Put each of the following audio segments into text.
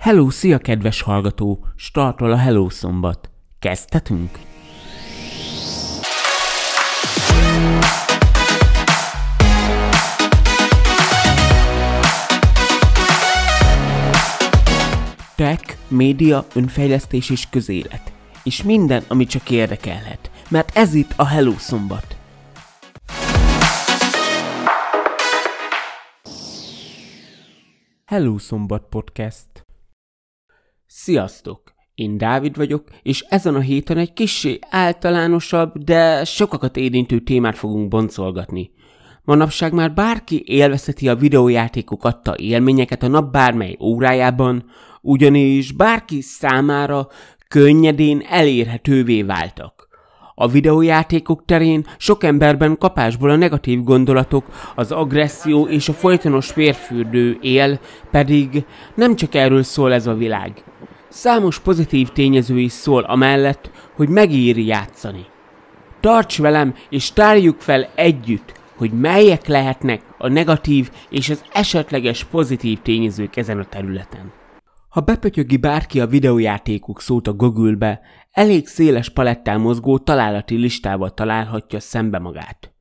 Hello, szia kedves hallgató! Startol a Hello Szombat. Kezdhetünk? Tech, média, önfejlesztés és közélet. És minden, ami csak érdekelhet. Mert ez itt a Hello Szombat. Hello Szombat Podcast. Sziasztok! Én Dávid vagyok, és ezen a héten egy kissé általánosabb, de sokakat érintő témát fogunk boncolgatni. Manapság már bárki élvezheti a videójátékok adta élményeket a nap bármely órájában, ugyanis bárki számára könnyedén elérhetővé váltak. A videójátékok terén sok emberben kapásból a negatív gondolatok, az agresszió és a folytonos vérfürdő él, pedig nem csak erről szól ez a világ. Számos pozitív tényező is szól amellett, hogy megéri játszani. Tarts velem és tárjuk fel együtt, hogy melyek lehetnek a negatív és az esetleges pozitív tényezők ezen a területen. Ha bepötyögi bárki a videójátékok szót a Google-be, elég széles palettán mozgó találati listával találhatja szembe magát.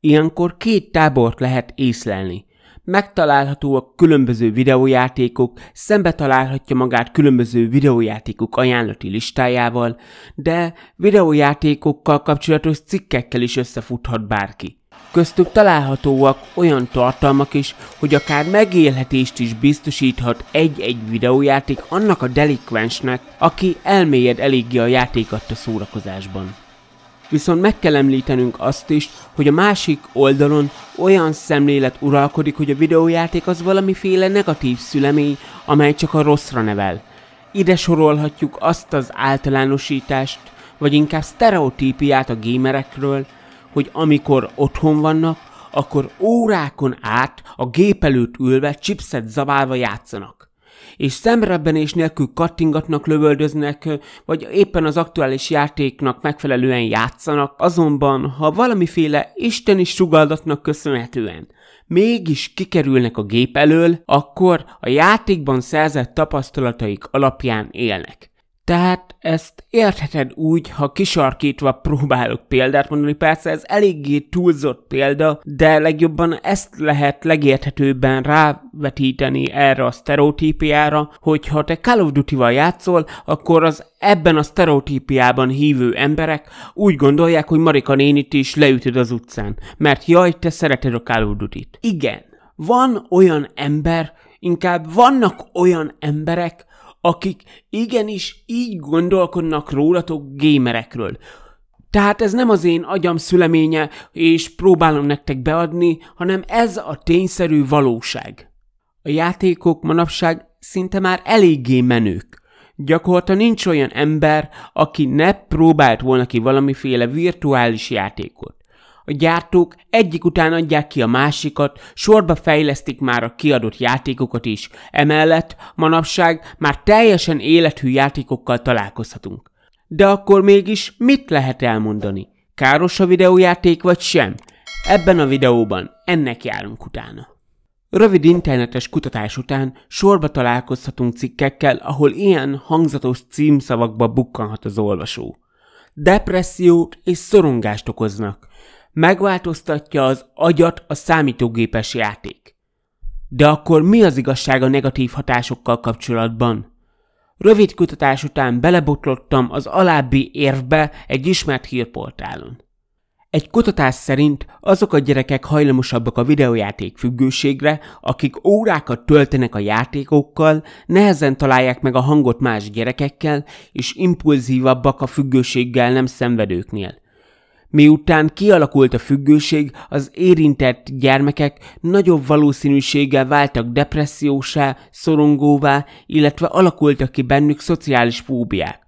Ilyenkor két tábort lehet észlelni. Megtalálhatóak különböző videójátékok, szembe találhatja magát különböző videójátékok ajánlati listájával, de videójátékokkal kapcsolatos cikkekkel is összefuthat bárki. Köztük találhatóak olyan tartalmak is, hogy akár megélhetést is biztosíthat egy-egy videójáték annak a delikvensnek, aki elmélyed eléggé a játék adta szórakozásban. Viszont meg kell említenünk azt is, hogy a másik oldalon olyan szemlélet uralkodik, hogy a videójáték az valamiféle negatív szülemény, amely csak a rosszra nevel. Ide sorolhatjuk azt az általánosítást, vagy inkább sztereotípiát a gamerekről, hogy amikor otthon vannak, akkor órákon át a gép előtt ülve chipset zabálva játszanak. És szemrebbenés nélkül kattingatnak, lövöldöznek, vagy éppen az aktuális játéknak megfelelően játszanak, azonban, ha valamiféle isteni sugaldatnak köszönhetően mégis kikerülnek a gép elől, akkor a játékban szerzett tapasztalataik alapján élnek. Tehát ezt értheted úgy, ha kisarkítva próbálok példát mondani, persze ez eléggé túlzott példa, de legjobban ezt lehet legérthetőbben rávetíteni erre a sztereotípiára, hogy ha te Call of Duty-val játszol, akkor az ebben a sztereotípiában hívő emberek úgy gondolják, hogy Marika nénit is leütöd az utcán, mert jaj, te szereted a Call of Duty-t. Igen, van olyan ember, inkább vannak olyan emberek, akik igenis így gondolkodnak rólatok gémerekről. Tehát ez nem az én agyam szüleménye, és próbálom nektek beadni, hanem ez a tényszerű valóság. A játékok manapság szinte már eléggé menők. Gyakorta nincs olyan ember, aki ne próbált volna ki valamiféle virtuális játékot. A gyártók egyik után adják ki a másikat, sorba fejlesztik már a kiadott játékokat is, emellett manapság már teljesen élethű játékokkal találkozhatunk. De akkor mégis mit lehet elmondani? Káros a videójáték vagy sem? Ebben a videóban ennek járunk utána. Rövid internetes kutatás után sorba találkozhatunk cikkekkel, ahol ilyen hangzatos címszavakba bukkanhat az olvasó. Depressziót és szorongást okoznak, megváltoztatja az agyat a számítógépes játék. De akkor mi az igazság a negatív hatásokkal kapcsolatban? Rövid kutatás után belebotlottam az alábbi érvbe egy ismert hírportálon. Egy kutatás szerint azok a gyerekek hajlamosabbak a videójáték függőségre, akik órákat töltenek a játékokkal, nehezen találják meg a hangot más gyerekekkel, és impulzívabbak a függőséggel nem szenvedőknél – Miután kialakult a függőség, az érintett gyermekek nagyobb valószínűséggel váltak depressziósá, szorongóvá, illetve alakultak ki bennük szociális fóbiák.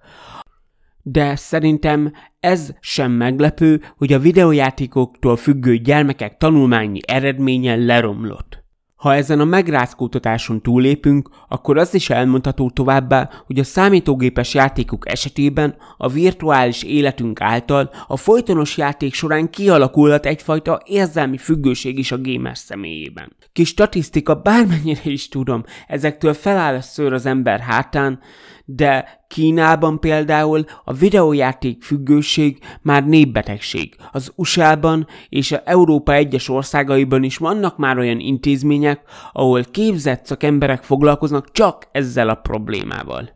De szerintem ez sem meglepő, hogy a videójátékoktól függő gyermekek tanulmányi eredménye leromlott. Ha ezen a megrázkódtatáson túlépünk, akkor az is elmondható továbbá, hogy a számítógépes játékok esetében a virtuális életünk által a folytonos játék során kialakulhat egyfajta érzelmi függőség is a gamer személyében. Kis statisztika, bármennyire is tudom, ezektől feláll a szőr az ember hátán, de Kínában például a videójáték függőség már népbetegség. Az USA-ban és a Európa egyes országaiban is vannak már olyan intézmények, ahol képzett szakemberek foglalkoznak csak ezzel a problémával.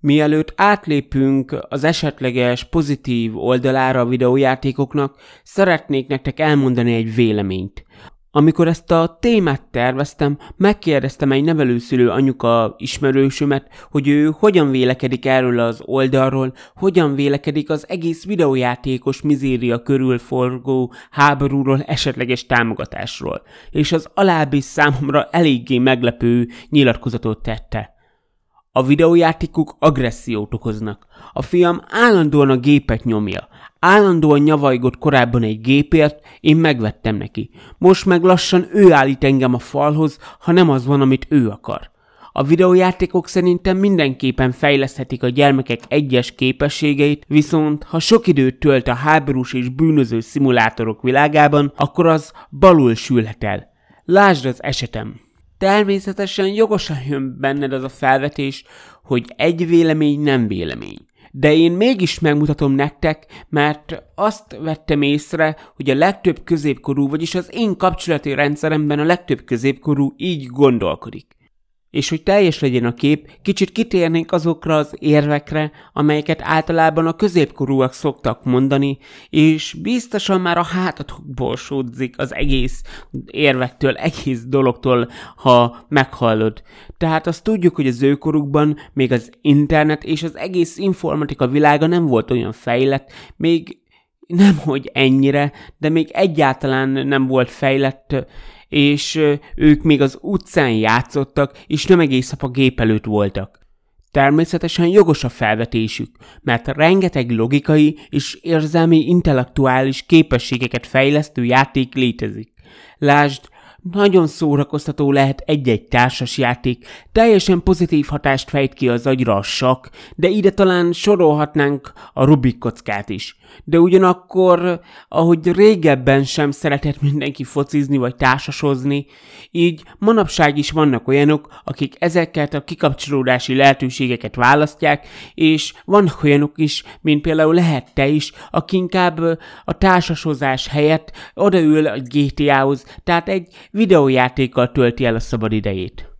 Mielőtt átlépünk az esetleges pozitív oldalára a videójátékoknak, szeretnék nektek elmondani egy véleményt. Amikor ezt a témát terveztem, megkérdeztem egy nevelőszülő anyuka ismerősömet, hogy ő hogyan vélekedik erről az oldalról, hogyan vélekedik az egész videójátékos mizéria körül forgó háborúról, esetleges támogatásról. És az alábbi számomra eléggé meglepő nyilatkozatot tette. A videójátékok agressziót okoznak. A fiam állandóan a gépet nyomja. Állandóan nyavajgott korábban egy gépért, én megvettem neki. Most meg lassan ő állít engem a falhoz, ha nem az van, amit ő akar. A videójátékok szerintem mindenképpen fejleszthetik a gyermekek egyes képességeit, viszont ha sok időt tölt a háborús és bűnöző szimulátorok világában, akkor az balul sülhet el. Lásd az esetem! Természetesen jogosan jön benned az a felvetés, hogy egy vélemény nem vélemény. De én mégis megmutatom nektek, mert azt vettem észre, hogy a legtöbb középkorú, vagyis az én kapcsolati rendszeremben a legtöbb középkorú így gondolkodik. És hogy teljes legyen a kép, kicsit kitérnénk azokra az érvekre, amelyeket általában a középkorúak szoktak mondani, és biztosan már a hátatokból sódzik az egész érvektől, egész dologtól, ha meghallod. Tehát azt tudjuk, hogy az őkorukban még az internet és az egész informatika világa nem volt olyan fejlett, még nem hogy ennyire, de még egyáltalán nem volt fejlett és ők még az utcán játszottak, és nem egész nap a gép előtt voltak. Természetesen jogos a felvetésük, mert rengeteg logikai és érzelmi intellektuális képességeket fejlesztő játék létezik. Lásd nagyon szórakoztató lehet egy-egy társasjáték, teljesen pozitív hatást fejt ki az agyra a sak, de ide talán sorolhatnánk a Rubik kockát is. De ugyanakkor, ahogy régebben sem szeretett mindenki focizni vagy társasozni, így manapság is vannak olyanok, akik ezeket a kikapcsolódási lehetőségeket választják, és vannak olyanok is, mint például lehet te is, aki inkább a társasozás helyett odaül a GTA-hoz, tehát egy videójátékkal tölti el a szabad idejét.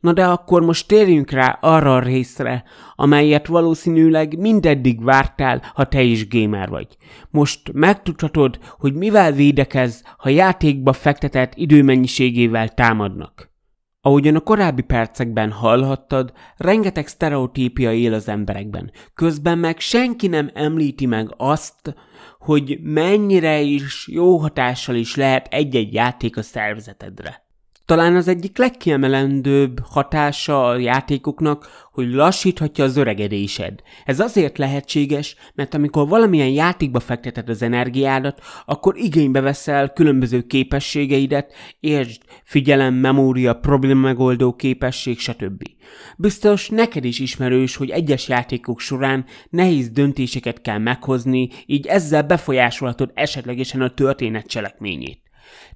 Na de akkor most térjünk rá arra a részre, amelyet valószínűleg mindeddig vártál, ha te is gamer vagy. Most megtudhatod, hogy mivel védekez, ha játékba fektetett időmennyiségével támadnak. Ahogyan a korábbi percekben hallhattad, rengeteg sztereotípia él az emberekben. Közben meg senki nem említi meg azt, hogy mennyire is jó hatással is lehet egy-egy játék a szervezetedre. Talán az egyik legkiemelendőbb hatása a játékoknak, hogy lassíthatja az öregedésed. Ez azért lehetséges, mert amikor valamilyen játékba fekteted az energiádat, akkor igénybe veszel különböző képességeidet, értsd, figyelem, memória, probléma megoldó képesség, stb. Biztos neked is ismerős, hogy egyes játékok során nehéz döntéseket kell meghozni, így ezzel befolyásolhatod esetlegesen a történet cselekményét.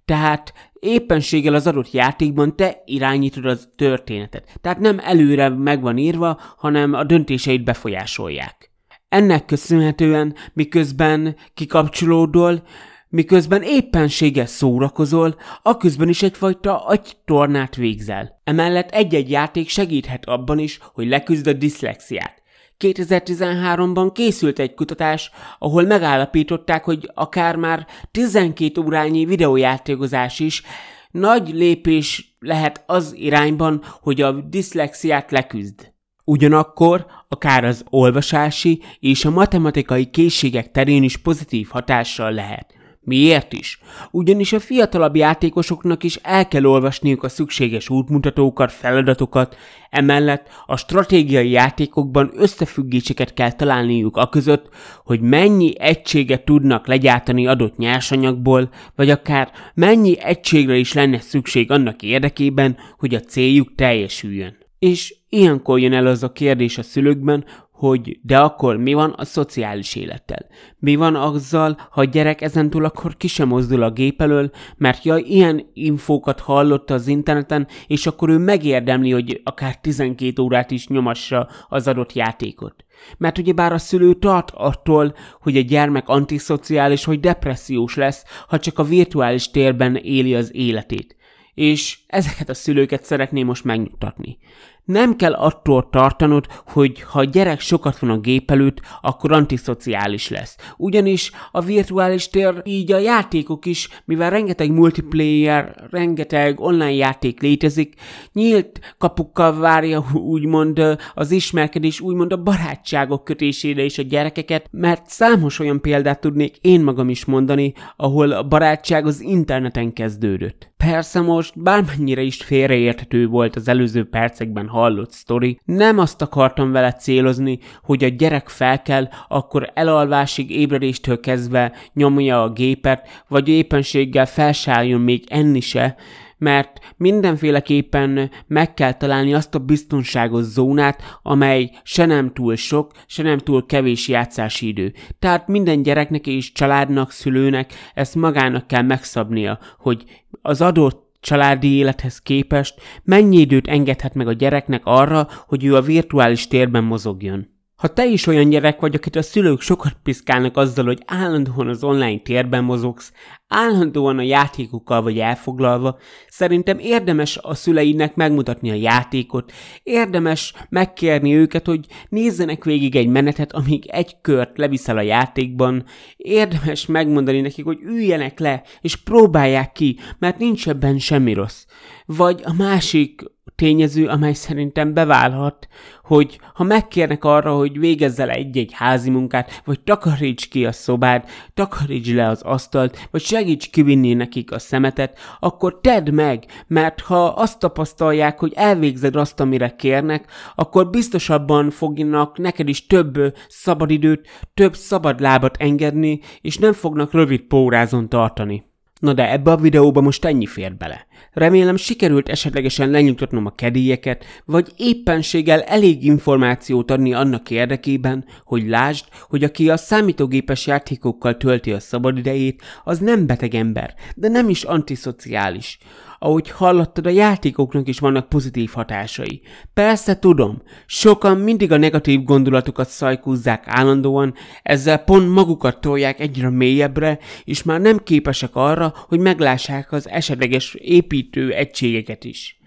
Tehát éppenséggel az adott játékban te irányítod az történetet. Tehát nem előre meg van írva, hanem a döntéseid befolyásolják. Ennek köszönhetően, miközben kikapcsolódol, miközben éppenséggel szórakozol, aközben is egyfajta agytornát végzel. Emellett egy-egy játék segíthet abban is, hogy leküzd a diszlexiát. 2013-ban készült egy kutatás, ahol megállapították, hogy akár már 12 órányi videójátékozás is nagy lépés lehet az irányban, hogy a diszlexiát leküzd. Ugyanakkor akár az olvasási és a matematikai készségek terén is pozitív hatással lehet. Miért is? Ugyanis a fiatalabb játékosoknak is el kell olvasniuk a szükséges útmutatókat, feladatokat, emellett a stratégiai játékokban összefüggéseket kell találniuk a között, hogy mennyi egységet tudnak legyártani adott nyersanyagból, vagy akár mennyi egységre is lenne szükség annak érdekében, hogy a céljuk teljesüljön. És ilyenkor jön el az a kérdés a szülőkben, hogy de akkor mi van a szociális élettel? Mi van azzal, ha a gyerek ezentúl akkor ki sem mozdul a gép elől, mert ja, ilyen infókat hallotta az interneten, és akkor ő megérdemli, hogy akár 12 órát is nyomassa az adott játékot. Mert ugyebár a szülő tart attól, hogy a gyermek antiszociális vagy depressziós lesz, ha csak a virtuális térben éli az életét. És ezeket a szülőket szeretném most megnyugtatni. Nem kell attól tartanod, hogy ha a gyerek sokat van a gép előtt, akkor antiszociális lesz. Ugyanis a virtuális tér, így a játékok is, mivel rengeteg multiplayer, rengeteg online játék létezik, nyílt kapukkal várja úgymond az ismerkedés, úgymond a barátságok kötésére is a gyerekeket, mert számos olyan példát tudnék én magam is mondani, ahol a barátság az interneten kezdődött. Persze most bármennyire is félreérthető volt az előző percekben hallott sztori, nem azt akartam vele célozni, hogy a gyerek fel kell, akkor elalvásig ébredéstől kezdve nyomja a gépet, vagy éppenséggel felsálljon még enni se, mert mindenféleképpen meg kell találni azt a biztonságos zónát, amely se nem túl sok, se nem túl kevés játszási idő. Tehát minden gyereknek és családnak, szülőnek ezt magának kell megszabnia, hogy az adott családi élethez képest mennyi időt engedhet meg a gyereknek arra, hogy ő a virtuális térben mozogjon. Ha te is olyan gyerek vagy, akit a szülők sokat piszkálnak azzal, hogy állandóan az online térben mozogsz, állandóan a játékokkal vagy elfoglalva, szerintem érdemes a szüleinek megmutatni a játékot, érdemes megkérni őket, hogy nézzenek végig egy menetet, amíg egy kört leviszel a játékban, érdemes megmondani nekik, hogy üljenek le, és próbálják ki, mert nincs ebben semmi rossz. Vagy a másik tényező, amely szerintem beválhat, hogy ha megkérnek arra, hogy végezzel egy-egy házi munkát, vagy takaríts ki a szobád, takaríts le az asztalt, vagy segíts kivinni nekik a szemetet, akkor tedd meg, mert ha azt tapasztalják, hogy elvégzed azt, amire kérnek, akkor biztosabban fognak neked is több szabadidőt, több szabad lábat engedni, és nem fognak rövid pórázon tartani. Na de ebbe a videóba most ennyi fér bele. Remélem sikerült esetlegesen lenyugtatnom a kedélyeket, vagy éppenséggel elég információt adni annak érdekében, hogy lásd, hogy aki a számítógépes játékokkal tölti a szabadidejét, az nem beteg ember, de nem is antiszociális ahogy hallottad, a játékoknak is vannak pozitív hatásai. Persze tudom, sokan mindig a negatív gondolatokat szajkúzzák állandóan, ezzel pont magukat tolják egyre mélyebbre, és már nem képesek arra, hogy meglássák az esetleges építő egységeket is.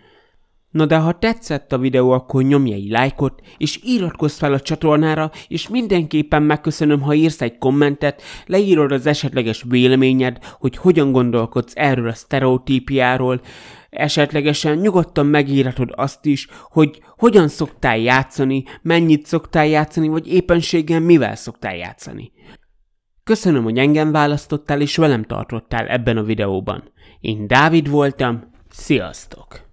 Na de ha tetszett a videó, akkor nyomj egy lájkot, és iratkozz fel a csatornára, és mindenképpen megköszönöm, ha írsz egy kommentet, leírod az esetleges véleményed, hogy hogyan gondolkodsz erről a sztereotípiáról, esetlegesen nyugodtan megírhatod azt is, hogy hogyan szoktál játszani, mennyit szoktál játszani, vagy éppenséggel mivel szoktál játszani. Köszönöm, hogy engem választottál és velem tartottál ebben a videóban. Én Dávid voltam, sziasztok!